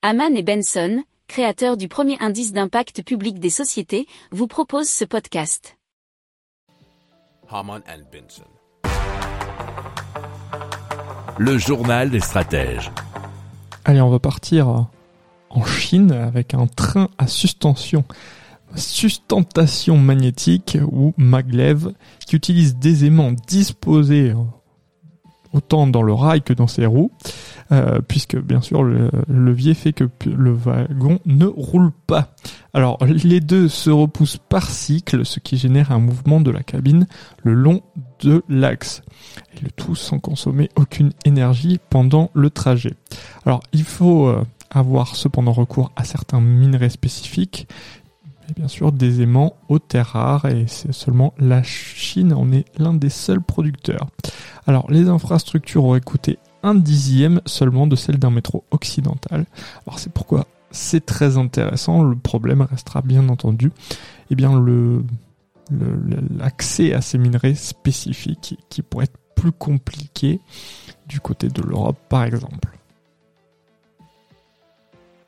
Haman et Benson, créateurs du premier indice d'impact public des sociétés, vous proposent ce podcast. Haman and Benson. Le journal des stratèges. Allez, on va partir en Chine avec un train à suspension sustentation magnétique ou maglev qui utilise des aimants disposés autant dans le rail que dans ses roues, euh, puisque bien sûr le levier fait que le wagon ne roule pas. Alors les deux se repoussent par cycle, ce qui génère un mouvement de la cabine le long de l'axe. Et le tout sans consommer aucune énergie pendant le trajet. Alors il faut euh, avoir cependant recours à certains minerais spécifiques et bien sûr des aimants aux terres rares et c'est seulement la Chine en est l'un des seuls producteurs. Alors les infrastructures auraient coûté un dixième seulement de celle d'un métro occidental. Alors c'est pourquoi c'est très intéressant. Le problème restera bien entendu eh bien le l'accès à ces minerais spécifiques qui pourrait être plus compliqué du côté de l'Europe par exemple.